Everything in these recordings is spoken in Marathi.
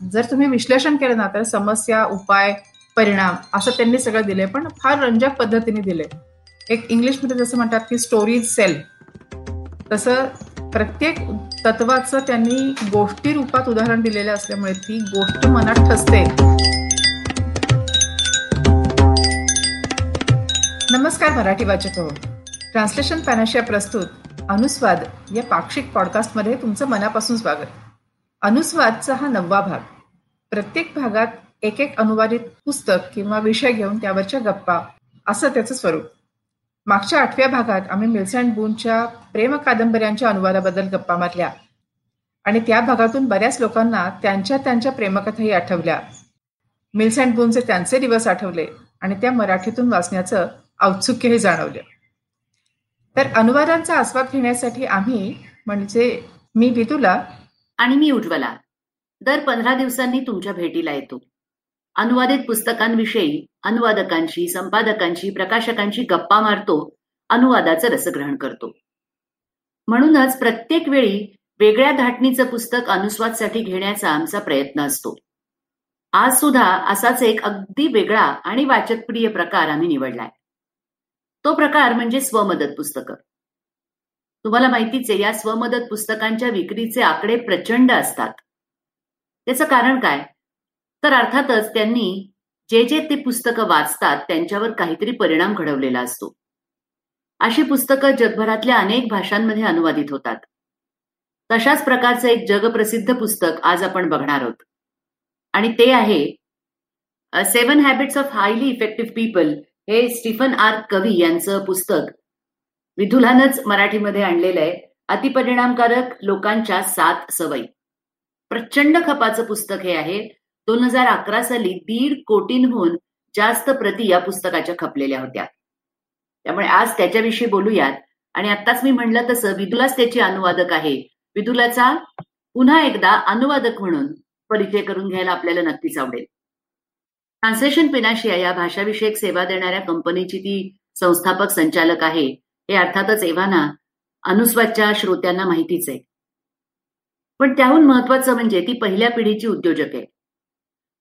जर तुम्ही विश्लेषण केलं ना तर समस्या उपाय परिणाम असं त्यांनी सगळं दिलंय. पण फार रंजक पद्धतीने दिले एक इंग्लिशमध्ये जसं म्हणतात की स्टोरीज सेल तसं प्रत्येक तत्वाचं त्यांनी गोष्टी रूपात उदाहरण दिलेलं असल्यामुळे ती गोष्ट मनात ठसते. नमस्कार मराठी वाचक हो ट्रान्सलेशन पॅनाशिया प्रस्तुत अनुस्वाद या पाक्षिक पॉडकास्टमध्ये तुमचं मनापासून स्वागत. अनुस्वादचा हा नववा भाग. प्रत्येक भागात एक एक अनुवादित पुस्तक किंवा विषय घेऊन त्यावरच्या गप्पा असं त्याचं स्वरूप. मागच्या आठव्या भागात आम्ही मिल्स अँड बूनच्या प्रेम कादंबऱ्यांच्या अनुवादाबद्दल गप्पा मारल्या. आणि त्या भागातून बऱ्याच लोकांना त्यांच्या त्यांच्या प्रेमकथाही आठवल्या. मिल्स अँड बूनचे त्यांचे दिवस आठवले आणि त्या मराठीतून वाचण्याचं औत्सुक्यही जाणवलं. तर अनुवादांचा आस्वाद घेण्यासाठी आम्ही म्हणजे मी विदुला आणि मी उज्ज्वला. दर पंधरा दिवसांनी तुमच्या भेटीला येतो. अनुवादित पुस्तकांविषयी अनुवादकांशी संपादकांशी प्रकाशकांशी गप्पा मारतो अनुवादाचं रसग्रहण करतो. म्हणूनच प्रत्येक वेळी वेगळ्या धाटणीचं पुस्तक अनुस्वादसाठी घेण्याचा आमचा प्रयत्न असतो. आज सुद्धा असाच एक अगदी वेगळा आणि वाचकप्रिय प्रकार आम्ही निवडलाय. तो प्रकार म्हणजे स्वमदत पुस्तकं. तुम्हाला माहितीच आहे या स्वमदत पुस्तकांच्या विक्रीचे आकडे प्रचंड असतात. त्याचं कारण काय? तर अर्थातच त्यांनी जे जे ते पुस्तकं वाचतात त्यांच्यावर काहीतरी परिणाम घडवलेला असतो. अशी पुस्तकं जगभरातल्या अनेक भाषांमध्ये अनुवादित होतात. तशाच प्रकारचं एक जगप्रसिद्ध पुस्तक आज आपण बघणार आहोत. आणि ते आहे seven habits of highly effective people हे स्टीफन आर कवी यांचं पुस्तक विधुलानच मराठीमध्ये आणलेलं आहे. अतिपरिणामकारक लोकांच्या सात सवयी. प्रचंड खपाचं पुस्तक हे आहे. दोन हजार अकरा साली दीड कोटींहून जास्त प्रती या पुस्तकाच्या खपलेल्या होत्या. त्यामुळे आज त्याच्याविषयी बोलूयात. आणि आत्ताच मी म्हणलं तसं विदुलाच त्याचे अनुवादक आहे. विदुलाचा पुन्हा एकदा अनुवादक म्हणून परिचय करून घ्यायला आपल्याला नक्कीच आवडेल. ट्रान्सलेशन पिनाशिया या भाषाविषयक सेवा देणाऱ्या कंपनीची ती संस्थापक संचालक आहे. हे अर्थातच एव्हाना अनुस्वादच्या श्रोत्यांना माहितीच आहे. पण त्याहून महत्वाचं म्हणजे ती पहिल्या पिढीची उद्योजक आहे.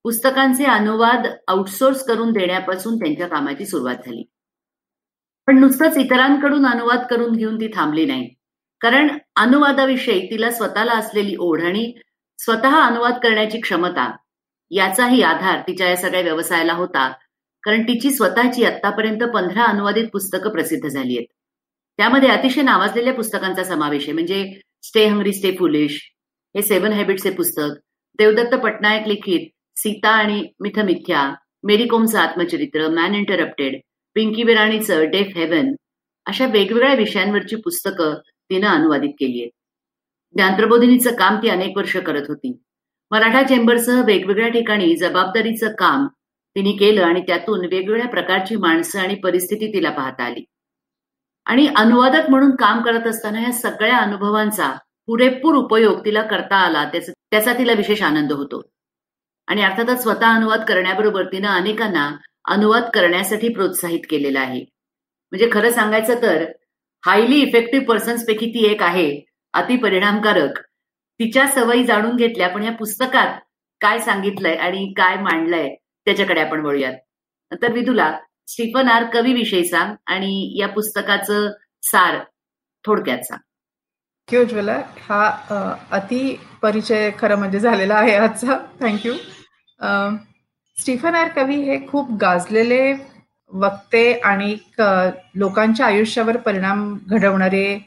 पुस्तकांचे अनुवाद आउटसोर्स करून देण्यापासून त्यांच्या कामाची सुरुवात झाली. पण नुसतंच इतरांकडून अनुवाद करून घेऊन ती थांबली नाही. कारण अनुवादाविषयी तिला स्वतःला असलेली ओढ आणि स्वतः अनुवाद करण्याची क्षमता याचाही आधार तिच्या या सगळ्या व्यवसायाला होता. कारण तिची स्वतःची आतापर्यंत पंधरा अनुवादित पुस्तकं प्रसिद्ध झाली आहेत. त्यामध्ये अतिशय नावाजलेल्या पुस्तकांचा समावेश आहे. म्हणजे स्टे हंग्री स्टे फुलिश हे सेव्हन हॅबिट्सचे पुस्तक देवदत्त पटनायक लिखित सीता आणि मिथमिथ्या मेरी कोमचं आत्मचरित्र मॅन इंटरप्टेड पिंकी बिराणीचं डेफ हेवन अशा वेगवेगळ्या विषयांवरची पुस्तकं तिनं अनुवादित केली आहेत. ज्ञानप्रबोधिनीचं काम ती अनेक वर्ष करत होती. मराठा चेंबरसह वेगवेगळ्या ठिकाणी जबाबदारीचं काम तिने केलं आणि त्यातून वेगवेगळ्या प्रकारची माणसं आणि परिस्थिती तिला पाहता आली. आणि अनुवादक म्हणून काम करत असताना या सगळ्या अनुभवांचा पुरेपूर उपयोग तिला करता आला त्याचा तिला विशेष आनंद होतो. आणि अर्थातच स्वतः अनुवाद करण्याबरोबर तिनं अनेकांना अनुवाद करण्यासाठी प्रोत्साहित केलेलं आहे. म्हणजे खरं सांगायचं तर हायली इफेक्टिव्ह पर्सन्स पैकी ती एक आहे अति परिणामकारक. तिच्या सवयी जाणून घेतल्या पण या पुस्तकात काय सांगितलंय आणि काय मांडलंय त्याच्याकडे आपण वळूयात. तर विदुला स्टीफन आर कवी विषयी सांग आणि या पुस्तकाचं सार थोडक्यात सांग. ज्वला हा अति परिचय खरं म्हणजे झालेला आहे आजचा. थँक्यू स्टीफन आर कवी हे खूप गाजलेले वक्ते आणि लोकांच्या आयुष्यावर परिणाम घडवणारे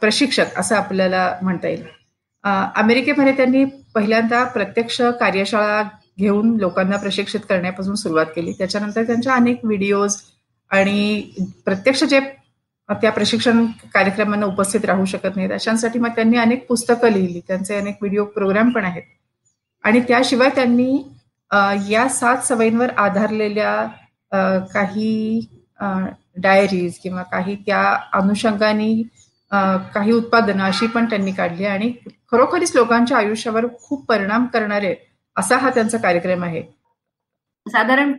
प्रशिक्षक असं आपल्याला म्हणता येईल. अमेरिकेमध्ये त्यांनी पहिल्यांदा प्रत्यक्ष कार्यशाळा घेऊन लोकांना प्रशिक्षित करण्यापासून सुरुवात केली. त्याच्यानंतर त्यांच्या अनेक व्हिडिओज आणि प्रत्यक्ष जे त्या प्रशिक्षण कार्यक्रमांना उपस्थित राहू शकत नाहीत अशांसाठी मग त्यांनी अनेक पुस्तकं लिहिली. त्यांचे अनेक व्हिडिओ प्रोग्राम पण आहेत. आणि त्याशिवाय त्यांनी या सात सवयींवर आधारलेल्या काही डायरीज किंवा काही त्या अनुषंगाने काही उत्पादनं अशी पण त्यांनी काढली. आणि खरोखरीच लोकांच्या आयुष्यावर खूप परिणाम करणारे असा हा त्यांचा कार्यक्रम आहे. साधारण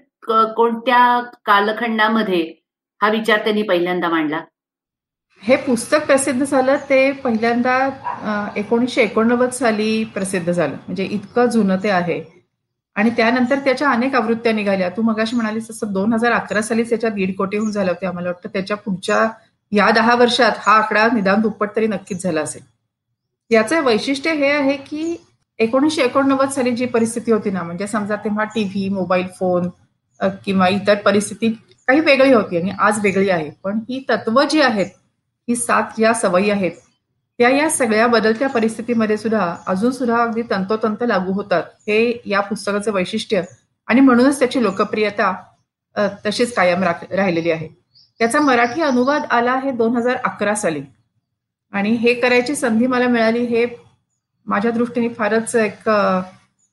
कोणत्या कालखंडामध्ये हा विचार त्यांनी पहिल्यांदा मांडला? हे पुस्तक प्रसिद्ध झालं ते पहिल्यांदा एकोणीसशे एकोणनव्वद साली प्रसिद्ध झालं. म्हणजे इतकं जुनं ते आहे. आणि त्यानंतर त्याच्या अनेक आवृत्त्या निघाल्या. तू मगाशी म्हणालीस तसं दोन हजार अकरा सालीच त्याच्या दीड कोटीहून झालं होते आम्हाला वाटतं. त्याच्या पुढच्या या दहा वर्षात हा आकडा निदान दुप्पट तरी नक्कीच झाला असेल. याचं वैशिष्ट्य हे आहे की एकोणीसशे एकोणनव्वद साली जी परिस्थिती होती ना म्हणजे समजा तेव्हा टीव्ही मोबाईल फोन किंवा इतर परिस्थिती काही वेगळी होती आणि आज वेगळी आहे. पण ही तत्व जी आहेत ही सात ज्या सवयी आहेत त्या या सगळ्या बदलत्या परिस्थितीमध्ये सुद्धा अजून सुद्धा अगदी तंतोतंत लागू होतात. हे या पुस्तकाचं वैशिष्ट्य आणि म्हणूनच त्याची लोकप्रियता तशीच कायम राहिलेली आहे. त्याचा मराठी अनुवाद आला आहे दोन हजार अकरा साली. आणि हे करायची संधी मला मिळाली हे माझ्या दृष्टीने फारच एक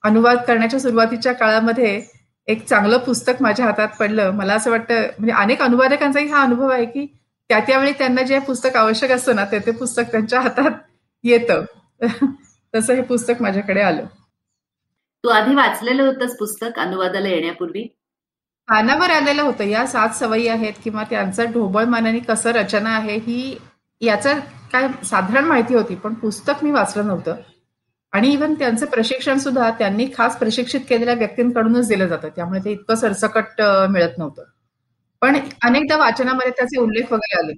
अनुवाद करण्याच्या सुरुवातीच्या काळामध्ये एक चांगलं पुस्तक माझ्या हातात पडलं. मला असं वाटतं म्हणजे अनेक अनुवादकांचाही हा अनुभव आहे की त्या त्यावेळी त्यांना जे पुस्तक आवश्यक असतं ना ते ते पुस्तक त्यांच्या हातात येतं. तसं हे पुस्तक माझ्याकडे आलं. तू आधी वाचलेलं होतंस पुस्तक अनुवादाला येण्यापूर्वी? पानावर आलेलं होतं. या सात सवयी आहेत किंवा त्यांचं ढोबळ मानाने कसं रचना आहे ही याचं काय साधारण माहिती होती पण पुस्तक मी वाचलं नव्हतं. आणि इव्हन त्यांचं प्रशिक्षण सुद्धा त्यांनी खास प्रशिक्षित केलेल्या व्यक्तींकडूनच दिलं जातं. त्यामुळे ते इतकं सरसकट मिळत नव्हतं. पण अनेकदा वाचनामध्ये त्याचे उल्लेख वगैरे आले.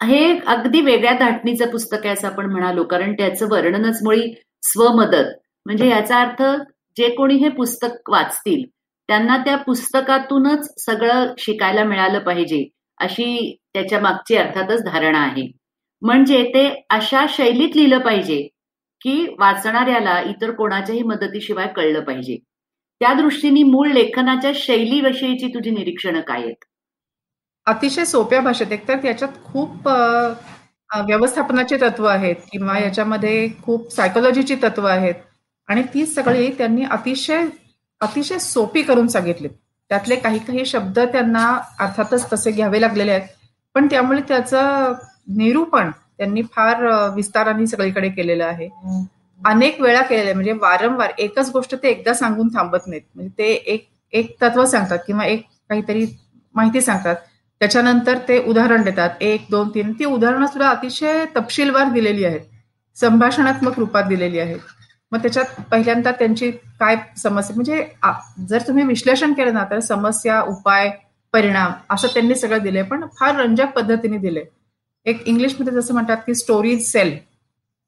हे अगदी वेगळ्या धाटणीचं पुस्तक आहे असं आपण म्हणालो कारण त्याचं वर्णनच मुळी स्वमदत. म्हणजे याचा अर्थ जे कोणी हे पुस्तक वाचतील त्यांना त्या पुस्तकातूनच सगळं शिकायला मिळालं पाहिजे अशी त्याच्या मागची अर्थातच धारणा आहे. म्हणजे ते अशा शैलीत लिहिलं पाहिजे की वाचणाऱ्याला इतर कोणाच्याही मदतीशिवाय कळलं पाहिजे. त्या दृष्टीने मूळ लेखनाच्या शैलीविषयीची तुझी निरीक्षणं काय आहेत? अतिशय सोप्या भाषेत एकतर त्याच्यात खूप व्यवस्थापनाचे तत्व आहेत किंवा याच्यामध्ये खूप सायकोलॉजीची तत्व आहेत आणि ती सगळी त्यांनी अतिशय अतिशय सोपी करून सांगितली त्यातले काही काही शब्द त्यांना अर्थातच तसे घ्यावे लागलेले आहेत. पण त्यामुळे त्याचं निरूपण त्यांनी फार विस्ताराने सगळीकडे केलेलं आहे. अनेक वेळा केलेलं आहे. म्हणजे वारंवार एकच गोष्ट ते एकदा सांगून थांबत नाहीत. म्हणजे ते एक एक तत्व सांगतात किंवा एक काहीतरी माहिती सांगतात. त्याच्यानंतर ते उदाहरण देतात. एक दोन तीन. ती उदाहरणं सुद्धा अतिशय तपशीलवार दिलेली आहेत. संभाषणात्मक रूपात दिलेली आहेत. मग त्याच्यात पहिल्यांदा त्यांची काय समस्या म्हणजे जर तुम्ही विश्लेषण केलं ना तर समस्या उपाय परिणाम असं त्यांनी सगळं दिलंय. पण फार रंजक पद्धतीने दिले एक इंग्लिशमध्ये जसं म्हणतात की स्टोरीज सेल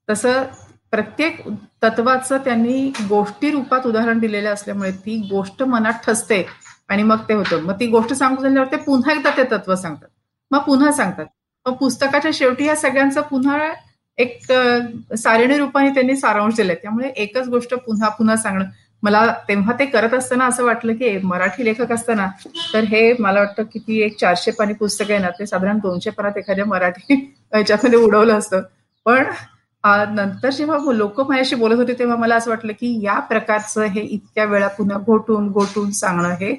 तसं प्रत्येक तत्वाचं त्यांनी गोष्टी रूपात उदाहरण दिलेलं असल्यामुळे ती गोष्ट मनात ठसते आणि मग ते होतं. मग ती गोष्ट सांगू झाल्यावर ते पुन्हा एकदा ते तत्व सांगतात. मग पुन्हा सांगतात. मग पुस्तकाच्या शेवटी या सगळ्यांचं पुन्हा एक सारिणी रूपाने त्यांनी सारांश दिलाय. त्यामुळे एकच गोष्ट पुन्हा पुन्हा सांगणं मला तेव्हा ते करत असताना असं वाटलं की मराठी लेखक असताना तर हे मला वाटतं की एक चारशे पाणी पुस्तक आहे ना ते साधारण दोनशे पानात एखाद्या मराठी याच्यामध्ये उडवलं असतं. पण नंतर जेव्हा लोक माझ्याशी बोलत होते तेव्हा मला असं वाटलं की या प्रकारचं हे इतक्या वेळा पुन्हा घोटून घोटून सांगणं हे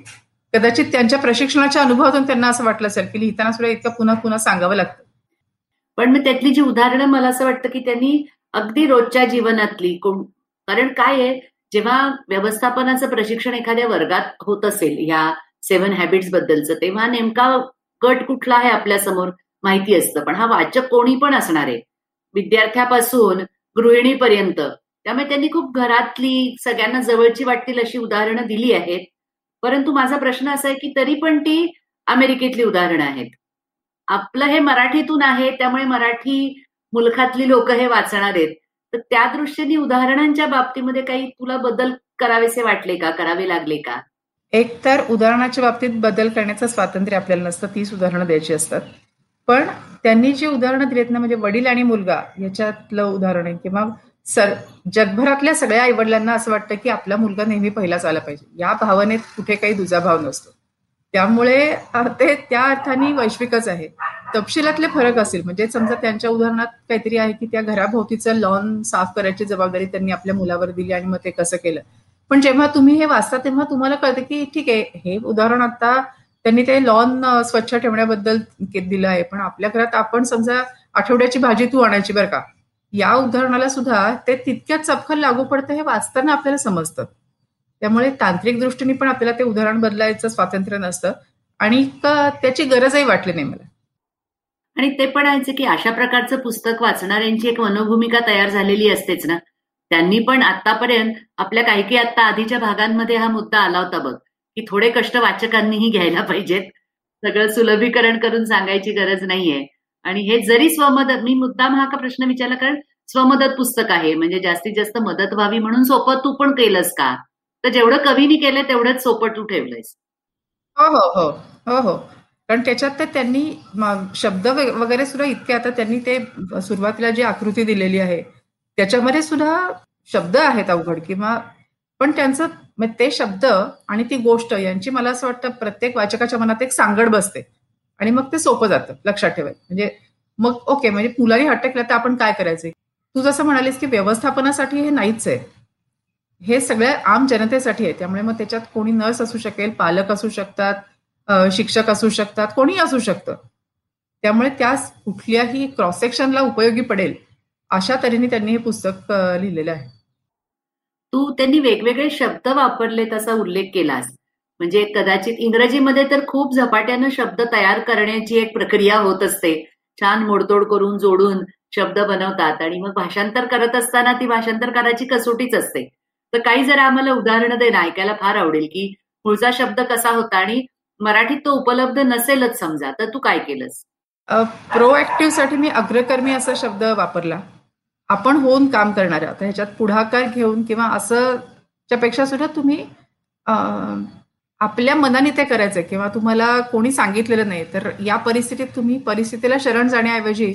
कदाचित त्यांच्या प्रशिक्षणाच्या अनुभवातून त्यांना असं वाटलं असेल की लिहिताना सुद्धा इतकं पुन्हा पुन्हा सांगावं लागतं. पण मग त्यातली जी उदाहरणं मला असं वाटतं की त्यांनी अगदी रोजच्या जीवनातली कोण कारण काय आहे जेव्हा व्यवस्थापनाचं प्रशिक्षण एखाद्या वर्गात होत असेल ह्या सेव्हन हॅबिट्स बद्दलचं तेव्हा नेमका गट कुठला आहे आपल्यासमोर माहिती असतं. पण हा वाचक कोणी पण असणार आहे. विद्यार्थ्यापासून गृहिणीपर्यंत. त्यामुळे त्यांनी खूप घरातली सगळ्यांना जवळची वाटतील अशी उदाहरणं दिली आहेत. परंतु माझा प्रश्न असा आहे की तरी पण ती अमेरिकेतली उदाहरणं आहेत. आपलं हे मराठीतून आहे त्यामुळे मराठी मुलखातली लोक हे वाचणार आहेत. तर त्या दृष्टीने उदाहरणांच्या बाबतीमध्ये काही तुला बदल करावेसे वाटले का? करावे लागले का? एक तर उदाहरणाच्या बाबतीत बदल करण्याचं स्वातंत्र्य आपल्याला नसतं तीच उदाहरणं द्यायची असतात. पण त्यांनी जी उदाहरणं दिलेत ना म्हणजे वडील आणि मुलगा याच्यातलं उदाहरण आहे. किंवा सर जगभरातल्या सगळ्या आईवडिलांना असं वाटतं की आपला मुलगा नेहमी पहिलाच आला पाहिजे. या भावनेत कुठे काही दुजाभाव नसतो. त्यामुळे ते त्या अर्थाने वैश्विकच आहे. तपशिलातले फरक असेल म्हणजे समजा त्यांच्या उदाहरणात काहीतरी आहे की त्या घराभोवतीचं लॉन साफ करायची जबाबदारी त्यांनी आपल्या मुलावर दिली आणि मग ते कसं केलं. पण जेव्हा तुम्ही हे वाचता तेव्हा तुम्हाला कळतं की ठीक आहे हे उदाहरण आता त्यांनी ते लॉन स्वच्छ ठेवण्याबद्दल दिलं आहे. पण आपल्या घरात आपण समजा आठवड्याची भाजी तू आणायची बरं का. या उदाहरणाला सुद्धा ते तितक्याच चपखल लागू पडतं हे वाचताना आपल्याला समजतं. त्यामुळे तांत्रिक दृष्टीने पण आपल्याला ते उदाहरण बदलायचं स्वातंत्र्य नसतं. आणि त्याची गरजही वाटली नाही मला. आणि ते पण आहे की अशा प्रकारचं पुस्तक वाचणाऱ्यांची एक मनोभूमिका तयार झालेली असतेच ना. त्यांनी पण आतापर्यंत आपल्या काही काही आता आधीच्या भागांमध्ये हा मुद्दा आला होता बघ की थोडे कष्ट वाचकांनीही घ्यायला पाहिजेत. सगळं सुलभीकरण करून सांगायची गरज नाहीये. आणि हे जरी स्वमदत मी मुद्दाम हा का प्रश्न विचारला कारण स्वमदत पुस्तक आहे. म्हणजे जास्तीत जास्त मदत व्हावी म्हणून सोपं तू पण केलंस का? तर जेवढं कवीनी केलंय तेवढंच सोपं तू ठेवलंयस. हो हो हो हो हो. कारण त्याच्यात तर त्यांनी शब्द वगैरे सुद्धा इतके आता त्यांनी ते सुरुवातीला जी आकृती दिलेली आहे त्याच्यामध्ये सुद्धा शब्द आहेत अवघड किंवा पण त्यांचं ते शब्द आणि ती गोष्ट यांची मला असं वाटतं प्रत्येक वाचकाच्या मनात एक सांगड बसते. आणि मग ते सोपं जातं लक्षात ठेवायचं म्हणजे मग ओके म्हणजे पुलानी हट्ट तर आपण काय करायचंय तू जसं म्हणालीस की व्यवस्थापनासाठी हे नाहीच आहे. हे सगळ्या आम जनतेसाठी आहे. त्यामुळे मग त्याच्यात कोणी नर्स असू शकेल पालक असू शकतात शिक्षक असू शकतात कोणी असू शकतं. त्यामुळे त्यास कुठल्याही क्रॉस सेक्शनला उपयोगी पडेल अशा तऱ्हेने त्यांनी हे पुस्तक लिहिलेलं आहे. तू त्यांनी वेगवेगळे शब्द वापरले तसा उल्लेख केलास. म्हणजे कदाचित इंग्रजीमध्ये तर खूप झपाट्यानं शब्द तयार करण्याची एक प्रक्रिया होत असते. छान मोडतोड करून जोडून शब्द बनवतात आणि मग भाषांतर करत असताना ती भाषांतरकाराची कसोटीच असते. तर काही जरा आम्हाला उदाहरणं देणं ऐकायला फार आवडेल की मुळचा शब्द कसा होता आणि मराठीत तो उपलब्ध नसेलच समजा तर तू काय केलंस? प्रोएक्टिव्हसाठी मी अग्रकर्मी असा शब्द वापरला. आपण होऊन काम करणार आहोत ह्याच्यात पुढाकार घेऊन किंवा असं पेक्षा सुद्धा तुम्ही आपल्या मनाने ते करायचं किंवा तुम्हाला कोणी सांगितलेलं नाही तर या परिस्थितीत तुम्ही परिस्थितीला शरण जाण्याऐवजी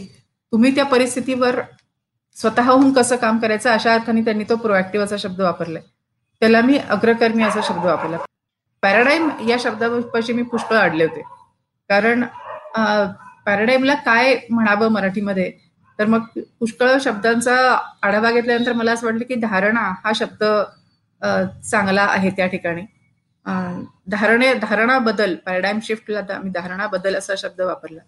तुम्ही त्या परिस्थितीवर स्वतःहून कसं काम करायचं अशा अर्थाने त्यांनी तो प्रोएक्टिव्ह असा शब्द वापरलाय. त्याला मी अग्रकर्मी असा शब्द वापरला. पॅराडाईम या शब्दापाशी मी पुष्कळ अडले होते. कारण पॅराडाईमला काय म्हणावं मराठीमध्ये? तर मग पुष्कळ शब्दांचा आढावा घेतल्यानंतर मला असं वाटलं की धारणा हा शब्द चांगला आहे त्या ठिकाणी. धारणे धारणा बदल पॅराडाईम शिफ्टला मी धारणा बदल असा शब्द वापरला.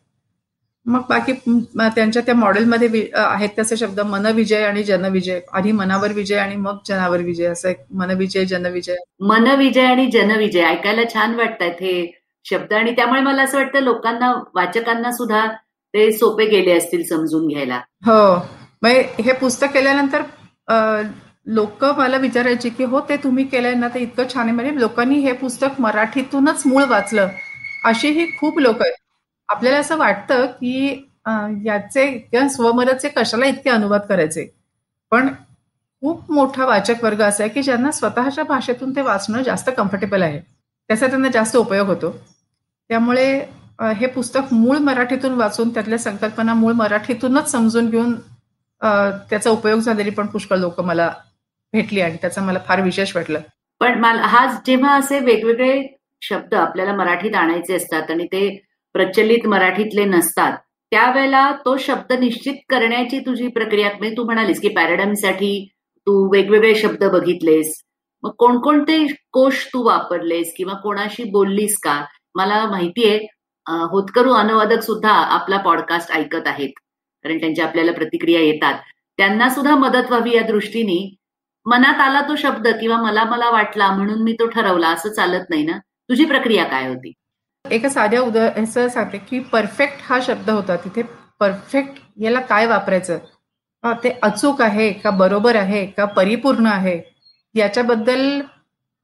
मग बाकी त्यांच्या त्या मॉडेलमध्ये आहेत तसे शब्द मनविजय आणि जनविजय. आधी मनावर विजय आणि मग जनावर विजय असं एक मनविजय जनविजय. मनविजय आणि जनविजय ऐकायला छान वाटतात हे शब्द. आणि त्यामुळे मला असं वाटतं लोकांना वाचकांना सुद्धा ते सोपे गेले असतील समजून घ्यायला. हो. हे पुस्तक केल्यानंतर लोक मला विचारायचे की हो ते तुम्ही केलंय ना ते इतकं छान आहे. म्हणजे लोकांनी हे पुस्तक मराठीतूनच मूळ वाचलं. अशीही खूप लोक आहेत. आपल्याला असं वाटतं की याचे किंवा स्वमरचे कशाला इतके अनुवाद करायचे? पण खूप मोठा वाचक वर्ग असा आहे की ज्यांना स्वतःच्या भाषेतून ते वाचणं जास्त कम्फर्टेबल आहे. त्याचा त्यांना जास्त उपयोग होतो. त्यामुळे हे पुस्तक मूळ मराठीतून वाचून त्यातल्या संकल्पना मूळ मराठीतूनच समजून घेऊन त्याचा उपयोग झालेली पण पुष्कळ लोक मला भेटली आणि त्याचा मला फार विशेष वाटलं. पण मला हा जेव्हा असे वेगवेगळे शब्द आपल्याला मराठीत आणायचे असतात आणि ते प्रचलित मराठीतले नसतात. त्यावेळेला तो शब्द निश्चित करण्याची तुझी प्रक्रिया म्हणजे तू म्हणालीस की पॅराडाईमसाठी तू वेगवेगळे शब्द बघितलेस. मग कोणकोणते कोश तू वापरलेस किंवा कोणाशी बोललीस का? मला माहितीये होतकरू अनुवादक सुद्धा आपला पॉडकास्ट ऐकत आहेत. कारण त्यांच्या आपल्याला प्रतिक्रिया येतात. त्यांना सुद्धा मदत व्हावी या दृष्टीने मनात आला तो शब्द किंवा मला मला वाटला म्हणून मी तो ठरवला असं चालत नाही ना? तुझी प्रक्रिया काय होती? एका साध्या उदाहरण सांगते की परफेक्ट हा शब्द होता. तिथे परफेक्ट याला काय वापरायचं? ते अचूक आहे का बरोबर आहे का परिपूर्ण आहे? याच्याबद्दल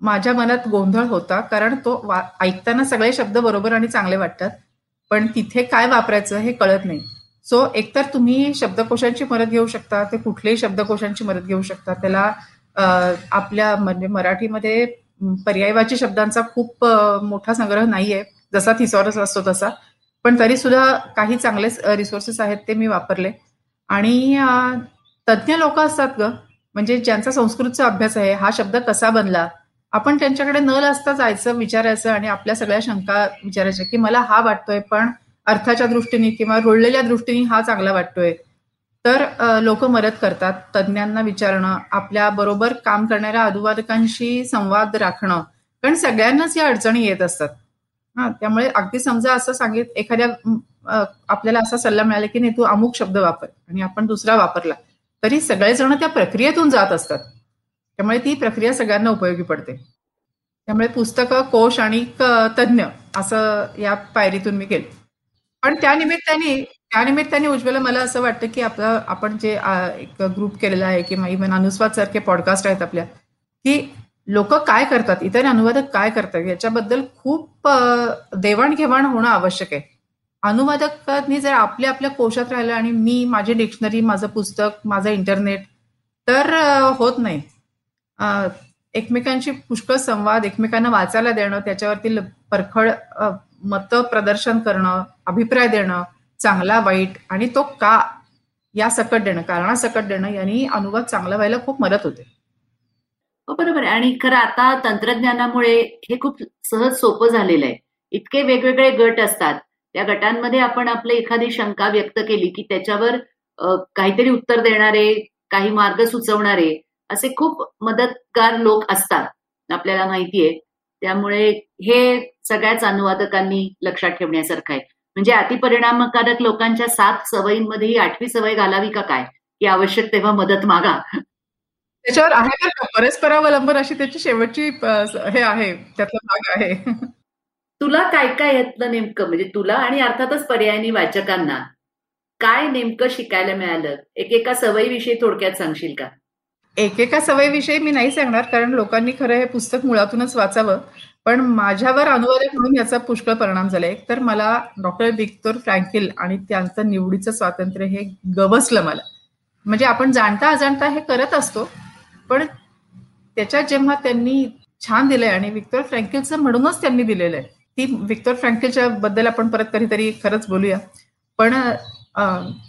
माझ्या मनात गोंधळ होता कारण तो ऐकताना सगळे शब्द बरोबर आणि चांगले वाटतात. पण तिथे काय वापरायचं हे कळत नाही. सो एकतर तुम्ही शब्दकोशांची मदत घेऊ शकता ते कुठलेही शब्दकोशांची मदत घेऊ शकता. त्याला आपल्या म्हणजे मराठीमध्ये पर्यायवाची शब्दांचा खूप मोठा संग्रह नाही आहे जसा थिसॉरस असतो तसा. पण तरी सुद्धा काही चांगले रिसोर्सेस आहेत ते मी वापरले. आणि तज्ज्ञ लोक असतात ग. म्हणजे ज्यांचा संस्कृतचा अभ्यास आहे हा शब्द कसा बनला? आपण त्यांच्याकडे न असता जायचं विचारायचं आणि आपल्या सगळ्या शंका विचारायच्या की मला हा वाटतोय पण अर्थाच्या दृष्टीने किंवा रुळलेल्या दृष्टीने हा चांगला वाटतोय. तर लोक मदत करतात. तज्ज्ञांना विचारणं आपल्या बरोबर काम करणाऱ्या अनुवादकांशी संवाद राखणं. कारण सगळ्यांनाच या अडचणी येत असतात. हा त्यामुळे अगदी समजा असं सांगित एखाद्या आपल्याला असा सल्ला मिळाला की नाही तू अमुक शब्द वापर आणि आपण दुसरा वापरला तरी सगळेजण त्या प्रक्रियेतून जात असतात. त्यामुळे ती प्रक्रिया सगळ्यांना उपयोगी पडते. त्यामुळे पुस्तकं कोश आणि तज्ज्ञ असं या पायरीतून मी केलं. पण त्यानिमित्ताने त्यानिमित्ताने उज्ज्वला मला असं वाटतं की आपलं आपण जे एक ग्रुप केलेला आहे किंवा इव्हन अनुस्वाद सारखे पॉडकास्ट आहेत आपल्या की लोक काय करतात? इतर अनुवादक काय करतात? याच्याबद्दल खूप देवाणघेवाण होणं आवश्यक आहे. अनुवादकांनी जर आपल्या आपल्या कोशात राहिलं आणि मी माझी डिक्शनरी माझं पुस्तक माझं इंटरनेट तर होत नाही. एकमेकांशी पुष्कळ संवाद एकमेकांना वाचायला देणं त्याच्यावरती परखड मत प्रदर्शन करणं अभिप्राय देणं चांगला वाईट आणि तो का या सकट देणं कारणासकट देणं यांनी अनुवाद चांगला व्हायला खूप मदत होते. हो, बरोबर आहे. आणि खरं आता तंत्रज्ञानामुळे हे खूप सहज सोपं झालेलं आहे. इतके वेगवेगळे गट असतात. त्या गटांमध्ये आपण आपली एखादी शंका व्यक्त केली की त्याच्यावर काहीतरी उत्तर देणारे काही मार्ग सुचवणारे असे खूप मदतगार लोक असतात आपल्याला माहितीये त्यामुळे हे सगळ्याच अनुवादकांनी लक्षात ठेवण्यासारखं आहे. म्हणजे अतिपरिणामकारक लोकांच्या सात सवयींमध्ये ही आठवी सवय घालावी का काय? की आवश्यक तेव्हा मदत मागा. त्याच्यावर आहे का परस्परावलंबन अशी त्याची शेवटची हे आहे त्यातला भाग आहे. तुला काय काय यातलं नेमकं म्हणजे तुला आणि अर्थातच पर्यायी वाचकांना काय नेमकं शिकायला मिळालं? एकेका सवयीविषयी थोडक्यात सांगशील का? एकेका सवयीविषयी मी नाही सांगणार कारण लोकांनी खरं हे पुस्तक मुळातूनच वाचावं. पण माझ्यावर अनुवादक म्हणून याचा पुष्कळ परिणाम झाला. एक तर मला डॉक्टर विक्तोर फ्रँकिल आणि त्यांचं निवडीचं स्वातंत्र्य हे गवसलं मला. म्हणजे आपण जाणता अजाणता हे करत असतो पण त्याच्यात जेव्हा त्यांनी छान दिलंय आणि विक्टर फ्रँकिलचं म्हणूनच त्यांनी दिलेलं आहे ती विक्टर फ्रँकिलच्या बद्दल आपण परत कधीतरी खरंच बोलूया. पण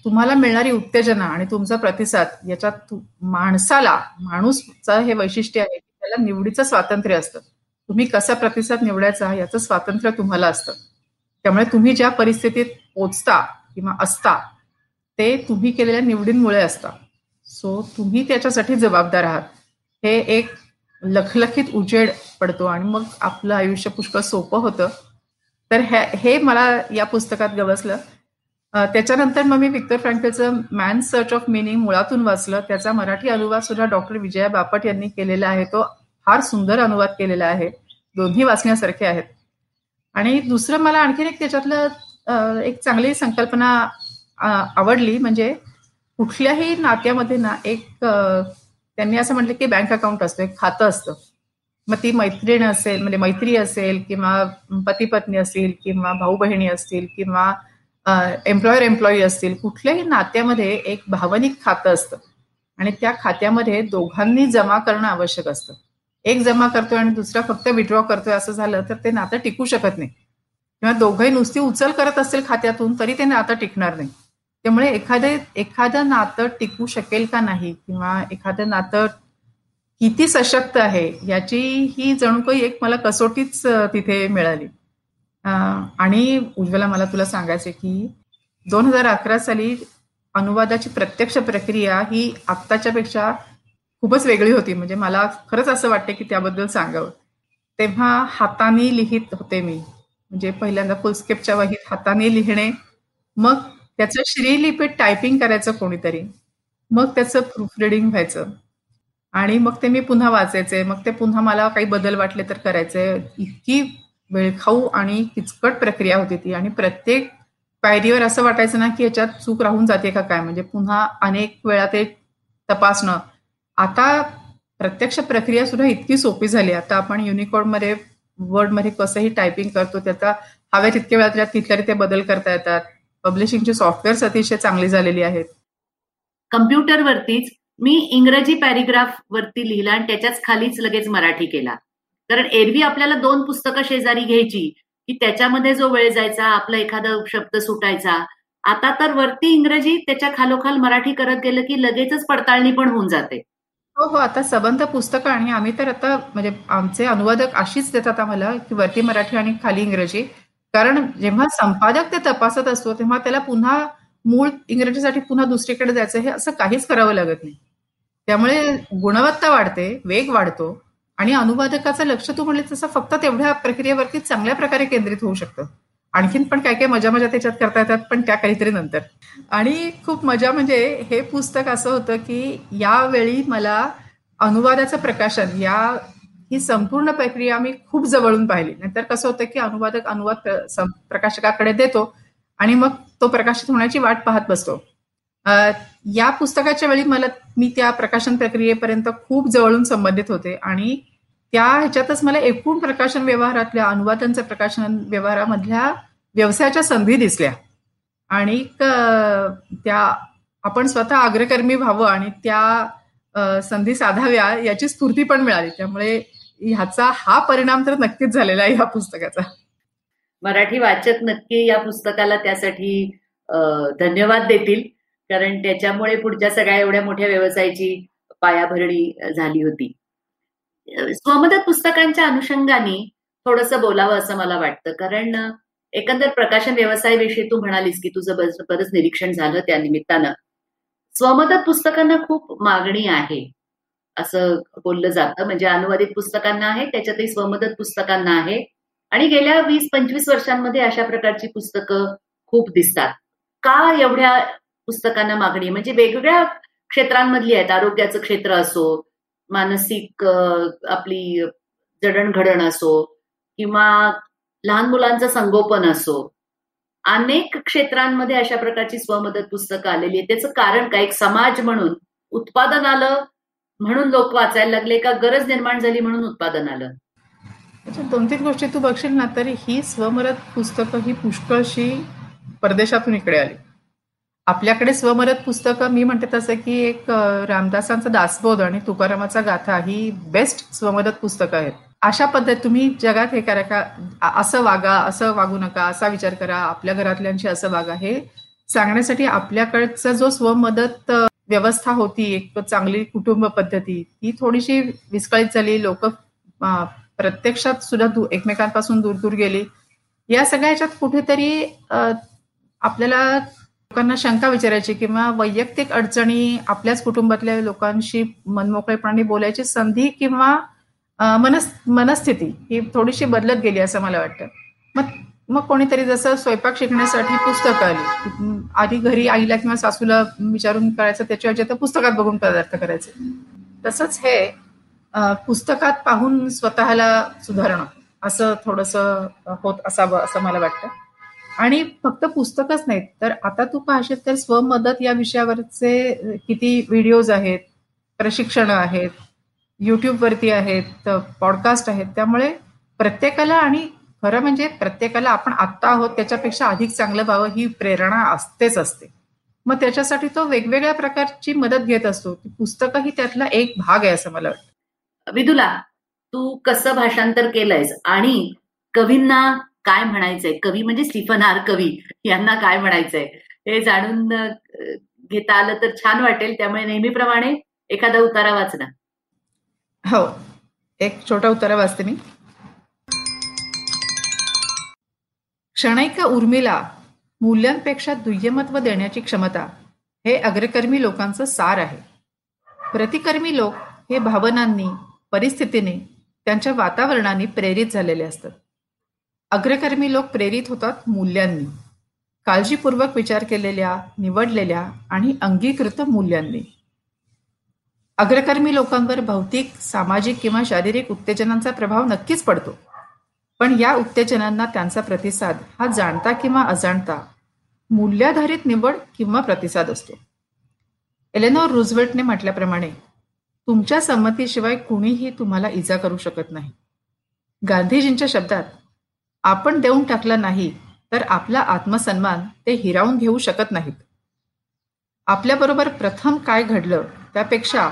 तुम्हाला मिळणारी उत्तेजना आणि तुमचा प्रतिसाद याच्यात माणसाला माणूसचं हे वैशिष्ट्य आहे की त्याला निवडीचं स्वातंत्र्य असतं. तुम्ही कसा प्रतिसाद निवडायचा याचं स्वातंत्र्य तुम्हाला असतं. त्यामुळे तुम्ही ज्या परिस्थितीत पोचता किंवा असता ते तुम्ही केलेल्या निवडींमुळे असता. सो तुम्ही त्याच्यासाठी जबाबदार आहात. हे एक लखलखीत उजेड पडतो आणि मग आपलं आयुष्य पुष्कळ सोपं होतं. तर हे मला या पुस्तकात गवसलं. त्याच्यानंतर मग मी विक्टर फ्रँकलचं मॅन सर्च ऑफ मिनिंग मुळातून वाचलं. त्याचा मराठी अनुवाद सुद्धा डॉक्टर विजया बापट यांनी केलेला आहे. तो फार सुंदर अनुवाद केलेला आहे. दोन्ही वाचण्यासारखे आहेत. आणि दुसरं मला आणखीन एक त्याच्यातलं एक चांगली संकल्पना आवडली. म्हणजे कुठल्याही नात्यामध्ये ना एक त्यांनी असं म्हटलं की बँक अकाउंट असतं एक खातं असतं. मग ती मैत्रीण असेल म्हणजे मैत्री असेल किंवा पती पत्नी असतील किंवा भाऊ बहिणी असतील किंवा एम्प्लॉयर एम्प्लॉई असतील कुठल्याही नात्यामध्ये एक भावनिक खातं असतं. आणि त्या खात्यामध्ये दोघांनी जमा करणं आवश्यक असतं. एक जमा करतोय आणि दुसरा फक्त विड्रॉ करतोय असं झालं तर ते नातं टिकू शकत नाही. किंवा दोघंही नुसती उचल करत असतील खात्यातून तरी ते नातं टिकणार नाही. त्यामुळे एखादे एखादं नातं टिकू शकेल का नाही? किंवा एखादं नातं किती सशक्त आहे? याची ही जणू काही एक मला कसोटीच तिथे मिळाली. आणि उज्ज्वला मला तुला सांगायचे की दोन हजार अकरा साली अनुवादाची प्रत्यक्ष प्रक्रिया ही आत्ताच्या पेक्षा खूपच वेगळी होती. म्हणजे मला खरंच असं वाटतं की त्याबद्दल सांगावं. तेव्हा हाताने लिहित होते मी. म्हणजे पहिल्यांदा फुलस्केपच्या वहीत हाताने लिहिणे मग त्याचं श्रीलिपीत टायपिंग करायचं कोणीतरी. मग त्याचं प्रूफ रिडिंग व्हायचं. आणि मग ते मी पुन्हा वाचायचे. मग ते पुन्हा मला काही बदल वाटले तर करायचे. इतकी वेळखाऊ आणि किचकट प्रक्रिया होती ती. आणि प्रत्येक पायरीवर असं वाटायचं ना की याच्यात चूक राहून जाते का काय? म्हणजे पुन्हा अनेक वेळा ते तपासणं. आता प्रत्यक्ष प्रक्रिया सुद्धा इतकी सोपी झाली. आता आपण युनिकोडमध्ये वर्डमध्ये कसंही टायपिंग करतो त्याचा हव्या तितक्या वेळा तिथल्या ते बदल करता येतात. पब्लिशिंगची सॉफ्टवेअर अतिशय चांगली झालेली आहेत. कम्प्युटरवरतीच मी इंग्रजी पॅरिग्राफ वरती लिहिला आणि त्याच्याच खालीच लगेच मराठी केला. कारण एरवी आपल्याला दोन पुस्तकं शेजारी घ्यायची की त्याच्यामध्ये जो वेळ जायचा आपला एखादा शब्द सुटायचा. आता तर वरती इंग्रजी त्याच्या खालोखाल मराठी करत गेलं की लगेचच पडताळणी पण होऊन जाते. हो हो आता सबंध पुस्तकं आणि आम्ही तर आता म्हणजे आमचे अनुवादक अशीच देतात आम्हाला की वरती मराठी आणि खाली इंग्रजी. कारण जेव्हा संपादक ते तपासत असतो तेव्हा त्याला पुन्हा मूळ इंग्रजीसाठी पुन्हा दुसरीकडे जायचं हे असं काहीच करावं लागत नाही. त्यामुळे गुणवत्ता वाढते वेग वाढतो आणि अनुवादकाचं लक्ष तू म्हणले तसं फक्त तेवढ्या प्रक्रियेवरती चांगल्या प्रकारे केंद्रित होऊ शकतं. आणखीन पण काय काय मजा मजा त्याच्यात करता येतात पण त्या काहीतरी नंतर. आणि खूप मजा म्हणजे हे पुस्तक असं होतं की यावेळी मला अनुवादाचं प्रकाशन या ही संपूर्ण प्रक्रिया मी खूप जवळून पाहिली. नाहीतर कसं होतं की अनुवादक अनुवाद प्रकाशकाकडे देतो आणि मग तो प्रकाशित होण्याची वाट पाहत बसतो. या पुस्तकाच्या वेळी मला मी त्या प्रकाशन प्रक्रियेपर्यंत खूप जवळून संबंधित होते आणि त्या ह्याच्यातच मला एकूण प्रकाशन व्यवहारातल्या अनुवादांच्या प्रकाशन व्यवहारामधल्या व्यवसायाच्या संधी दिसल्या. आणि त्या आपण स्वतः अग्रकर्मी व्हावं आणि त्या संधी साधाव्या याची स्फूर्ती पण मिळाली. त्यामुळे ह्याचा हा परिणाम तर नक्कीच झालेला आहे या पुस्तकाचा. मराठी वाचक नक्की या पुस्तकाला त्यासाठी धन्यवाद देतील. कारण त्याच्यामुळे पुढच्या सगळ्या एवढ्या मोठ्या व्यवसायाची पायाभरणी झाली होती. स्वमदत पुस्तकांच्या अनुषंगाने थोडस बोलावं असं मला वाटतं. कारण एकंदर प्रकाशन व्यवसायाविषयी तू म्हणालीस की तुझं बरंच निरीक्षण झालं त्या निमित्तानं. स्वमदत पुस्तकांना खूप मागणी आहे. असं बोललं जातं. म्हणजे अनुवादित पुस्तकांना आहे त्याच्यातही स्वमदत पुस्तकांना आहे. आणि गेल्या वीस पंचवीस वर्षांमध्ये अशा प्रकारची पुस्तकं खूप दिसतात. का एवढ्या पुस्तकांना मागणी म्हणजे वेगवेगळ्या क्षेत्रांमधली आहेत. आरोग्याचं क्षेत्र असो मानसिक आपली जडणघडण असो किंवा लहान मुलांचं संगोपन असो अनेक क्षेत्रांमध्ये अशा प्रकारची स्वमदत पुस्तकं आलेली आहेत. त्याचं कारण काय? एक समाज म्हणून उत्पादन आलं म्हणून लोक वाचायला लागले का गरज निर्माण झाली म्हणून उत्पादन आलं. दोन तीन गोष्टी तू बघशील ना तरी ही स्वमरत पुस्तकं ही पुष्कळशी परदेशातून इकडे आली. आपल्याकडे स्वमरत पुस्तकं मी म्हणते तसं की एक रामदासांचा दासबोध आणि तुकारामाचा गाथा ही बेस्ट स्वमदत पुस्तकं आहेत. अशा पद्धत तुम्ही जगात हे करा का? असं वागा असं वागू नका असा विचार करा आपल्या घरातल्यांशी असं वागा हे सांगण्यासाठी आपल्याकडचा जो स्वमदत व्यवस्था होती एक चांगली कुटुंब पद्धती ही थोडीशी विस्कळीत झाली. लोक प्रत्यक्षात सुद्धा एकमेकांपासून दूर दूर गेली. या सगळ्या ह्याच्यात कुठेतरी आपल्याला लोकांना शंका विचारायची किंवा वैयक्तिक अडचणी आपल्याच कुटुंबातल्या लोकांशी मनमोकळेपणाने बोलायची संधी किंवा मनस मनस्थिती ही थोडीशी बदलत गेली असं मला वाटतं. मग मग कोणीतरी जसं स्वयंपाक शिकण्यासाठी पुस्तकं आली. आधी घरी आईला किंवा सासूला विचारून करायचं त्याच्या तर पुस्तकात बघून पदार्थ करायचे. तसंच हे पुस्तकात पाहून स्वतःला सुधारणं असं थोडस होत असावं असं मला वाटतं. आणि फक्त पुस्तकच नाहीत तर आता तू पाहशील तर स्वमदत या विषयावरचे किती व्हिडिओज आहेत प्रशिक्षण आहेत युट्यूबवरती आहेत पॉडकास्ट आहेत त्यामुळे प्रत्येकाला आणि खरं म्हणजे प्रत्येकाला आपण आत्ता आहोत त्याच्यापेक्षा अधिक चांगलं व्हावं ही प्रेरणा असतेच असते. मग त्याच्यासाठी तो वेगवेगळ्या प्रकारची मदत घेत असतो. पुस्तकं ही त्यातला एक भाग आहे असं मला वाटतं. विदुला तू कसं भाषांतर केलंयस? आणि कवींना काय म्हणायचंय? कवी म्हणजे स्टीफन आर कवी. यांना काय म्हणायचंय? हे जाणून घेता आलं तर छान वाटेल. त्यामुळे नेहमीप्रमाणे एखादा उतारा वाचना. हो. एक छोटा उतारा वाचते मी. क्षणैक उर्मिला मूल्यांपेक्षा दुय्यमत्व देण्याची क्षमता हे अग्रकर्मी लोकांचं सार आहे. प्रतिकर्मी लोक हे भावनांनी परिस्थितीने त्यांच्या वातावरणाने प्रेरित झालेले असतात. अग्रकर्मी लोक प्रेरित होतात मूल्यांनी. काळजीपूर्वक विचार केलेल्या निवडलेल्या आणि अंगीकृत मूल्यांनी. अग्रकर्मी लोकांवर भौतिक सामाजिक किंवा शारीरिक उत्तेजनांचा प्रभाव नक्कीच पडतो. पण या उत्तेजनांना त्यांचा प्रतिसाद हा जाणता किंवा अजाणता मूल्याधारित निवड किंवा प्रतिसाद असतो. एलेनॉर रुझवेटने म्हटल्याप्रमाणे तुमच्या संमतीशिवाय कुणीही तुम्हाला इजा करू शकत नाही. गांधीजींच्या शब्दात आपण देऊन टाकला नाही तर आपला आत्मसन्मान ते हिरावून घेऊ शकत नाहीत. आपल्याबरोबर प्रथम काय घडलं त्यापेक्षा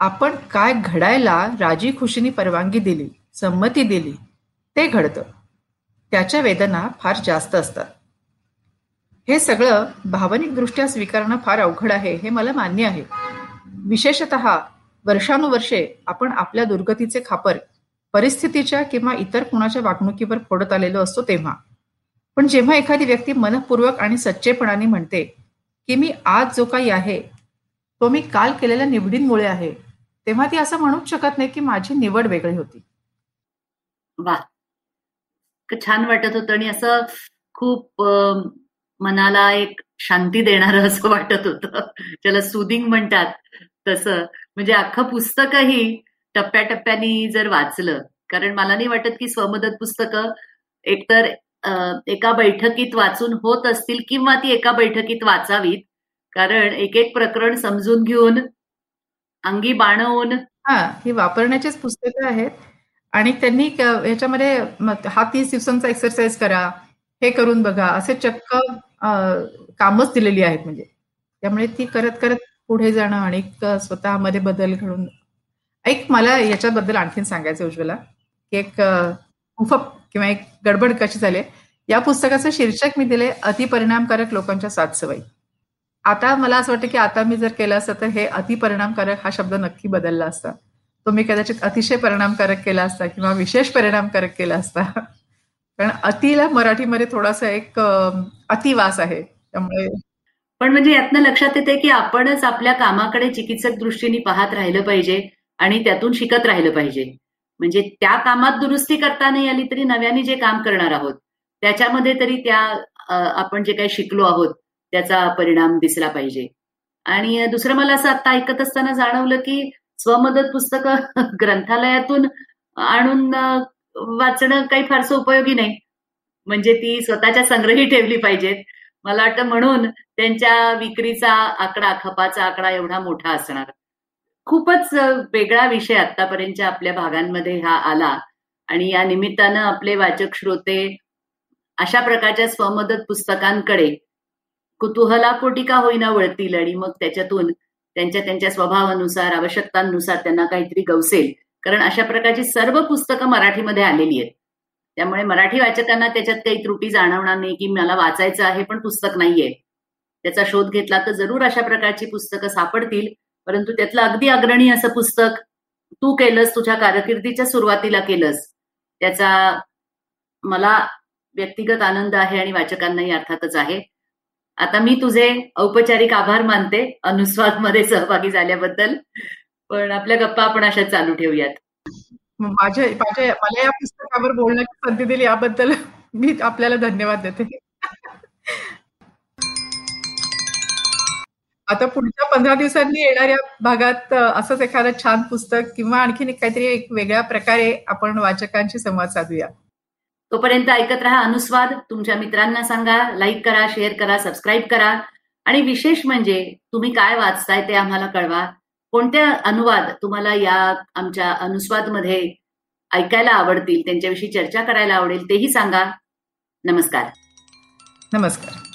आपण काय घडायला राजी खुशीनी परवानगी दिली संमती दिली ते घडतं. त्याच्या वेदना फार जास्त असतात. हे सगळं भावनिकदृष्ट्या स्वीकारणं फार अवघड आहे हे मला मान्य आहे. विशेषत वर्षानुवर्षे आपण आपल्या दुर्गतीचे खापर परिस्थितीच्या किंवा इतर कुणाच्या वागणुकीवर फोडत आलेलो असतो तेव्हा. पण जेव्हा एखादी व्यक्ती मनपूर्वक आणि सच्चेपणाने म्हणते की मी आज जो काही आहे तो मी काल केलेल्या निवडींमुळे आहे तेव्हा ती असं म्हणूच शकत नाही की माझी निवड वेगळी होती. छान वाटत होतं आणि असं खूप मनाला एक शांती देणारं असं वाटत होतं. ज्याला सुदिंग म्हणतात तसं. म्हणजे अख्खं पुस्तकही टप्प्याटप्प्यानी जर वाचलं कारण मला नाही वाटत की स्वमदत पुस्तकं एकतर एका बैठकीत वाचून होत असतील किंवा ती एका बैठकीत वाचावीत. कारण एक एक प्रकरण समजून घेऊन अंगी बाणवून हा ही वापरण्याचीच पुस्तकं आहेत. आणि त्यांनी ह्याच्यामध्ये हा तीस दिवसांचा एक्सरसाइज करा हे करून बघा असे चक्क कामच दिलेली आहेत म्हणजे. त्यामुळे ती करत करत पुढे जाणं आणि स्वतःमध्ये बदल घडून एक मला याच्याबद्दल आणखीन सांगायचं उज्ज्वला की एक उफप किंवा एक गडबड कशी झाली या पुस्तकाचं शीर्षक मी दिले अतिपरिणामकारक लोकांच्या सात सवयी. आता मला असं वाटतं की आता मी जर केलं असतं तर हे अतिपरिणामकारक हा शब्द नक्की बदलला असता. तो मी कदाचित अतिशय परिणामकारक केला असता किंवा विशेष परिणामकारक केला असता. कारण अतिला मराठीमध्ये थोडासा एक अतिवास आहे. त्यामुळे पण म्हणजे यातनं लक्षात येते की आपणच आपल्या कामाकडे चिकित्सक दृष्टीने पाहत राहिलं पाहिजे आणि त्यातून शिकत राहिलं पाहिजे. म्हणजे त्या कामात दुरुस्ती करता नाही आली तरी नव्याने जे काम करणार आहोत त्याच्यामध्ये तरी त्या आपण जे काही शिकलो आहोत त्याचा परिणाम दिसला पाहिजे. आणि दुसरं मला असं आता ऐकत असताना जाणवलं की स्वमदत पुस्तकं ग्रंथालयातून आणून वाचणं काही फारसं उपयोगी नाही. म्हणजे ती स्वतःच्या संग्रही ठेवली पाहिजेत. मला वाटतं म्हणून त्यांच्या विक्रीचा आकडा खपाचा आकडा एवढा मोठा असणार. खूपच वेगळा विषय आतापर्यंतच्या आपल्या भागांमध्ये हा आला. आणि या निमित्तानं आपले वाचक श्रोते अशा प्रकारच्या स्वमदत पुस्तकांकडे कुतूहलापोटी का होईना वळतील आणि मग त्याच्यातून त्यांच्या त्यांच्या स्वभावानुसार आवश्यकतांनुसार त्यांना काहीतरी गवसेल. कारण अशा प्रकारची सर्व पुस्तकं मराठीमध्ये आलेली आहेत. त्यामुळे मराठी वाचकांना त्याच्यात काही त्रुटी जाणवणार नाही की मला वाचायचं आहे पण पुस्तक नाहीये. त्याचा शोध घेतला तर जरूर अशा प्रकारची पुस्तकं सापडतील. परंतु त्यातलं अगदी अग्रणी असं पुस्तक तू केलंस तुझ्या कारकिर्दीच्या सुरुवातीला केलंस. त्याचा मला व्यक्तिगत आनंद आहे आणि वाचकांनाही अर्थातच आहे. आता मी तुझे औपचारिक आभार मानते अनुस्वादमध्ये सहभागी झाल्याबद्दल. पण आपल्या गप्पा आपण अशा चालू ठेवूयात. माझ्या माझ्या मला या पुस्तकावर बोलण्याची संधी दिली याबद्दल मी आपल्याला धन्यवाद देते. आता पुढच्या पंधरा दिवसांनी येणाऱ्या भागात असंच एखादं छान पुस्तक किंवा आणखीन काहीतरी एक वेगळ्या प्रकारे आपण वाचकांशी संवाद साधूया. तोपर्यंत ऐकत राहा अनुस्वाद. तुमच्या मित्रांना सांगा लाईक करा शेअर करा सबस्क्राईब करा. आणि विशेष म्हणजे तुम्ही काय वाचताय ते आम्हाला कळवा. कोणत्या अनुवाद तुम्हाला या आमच्या अनुस्वादमध्ये ऐकायला आवडतील त्यांच्याविषयी चर्चा करायला आवडेल तेही सांगा. नमस्कार. नमस्कार.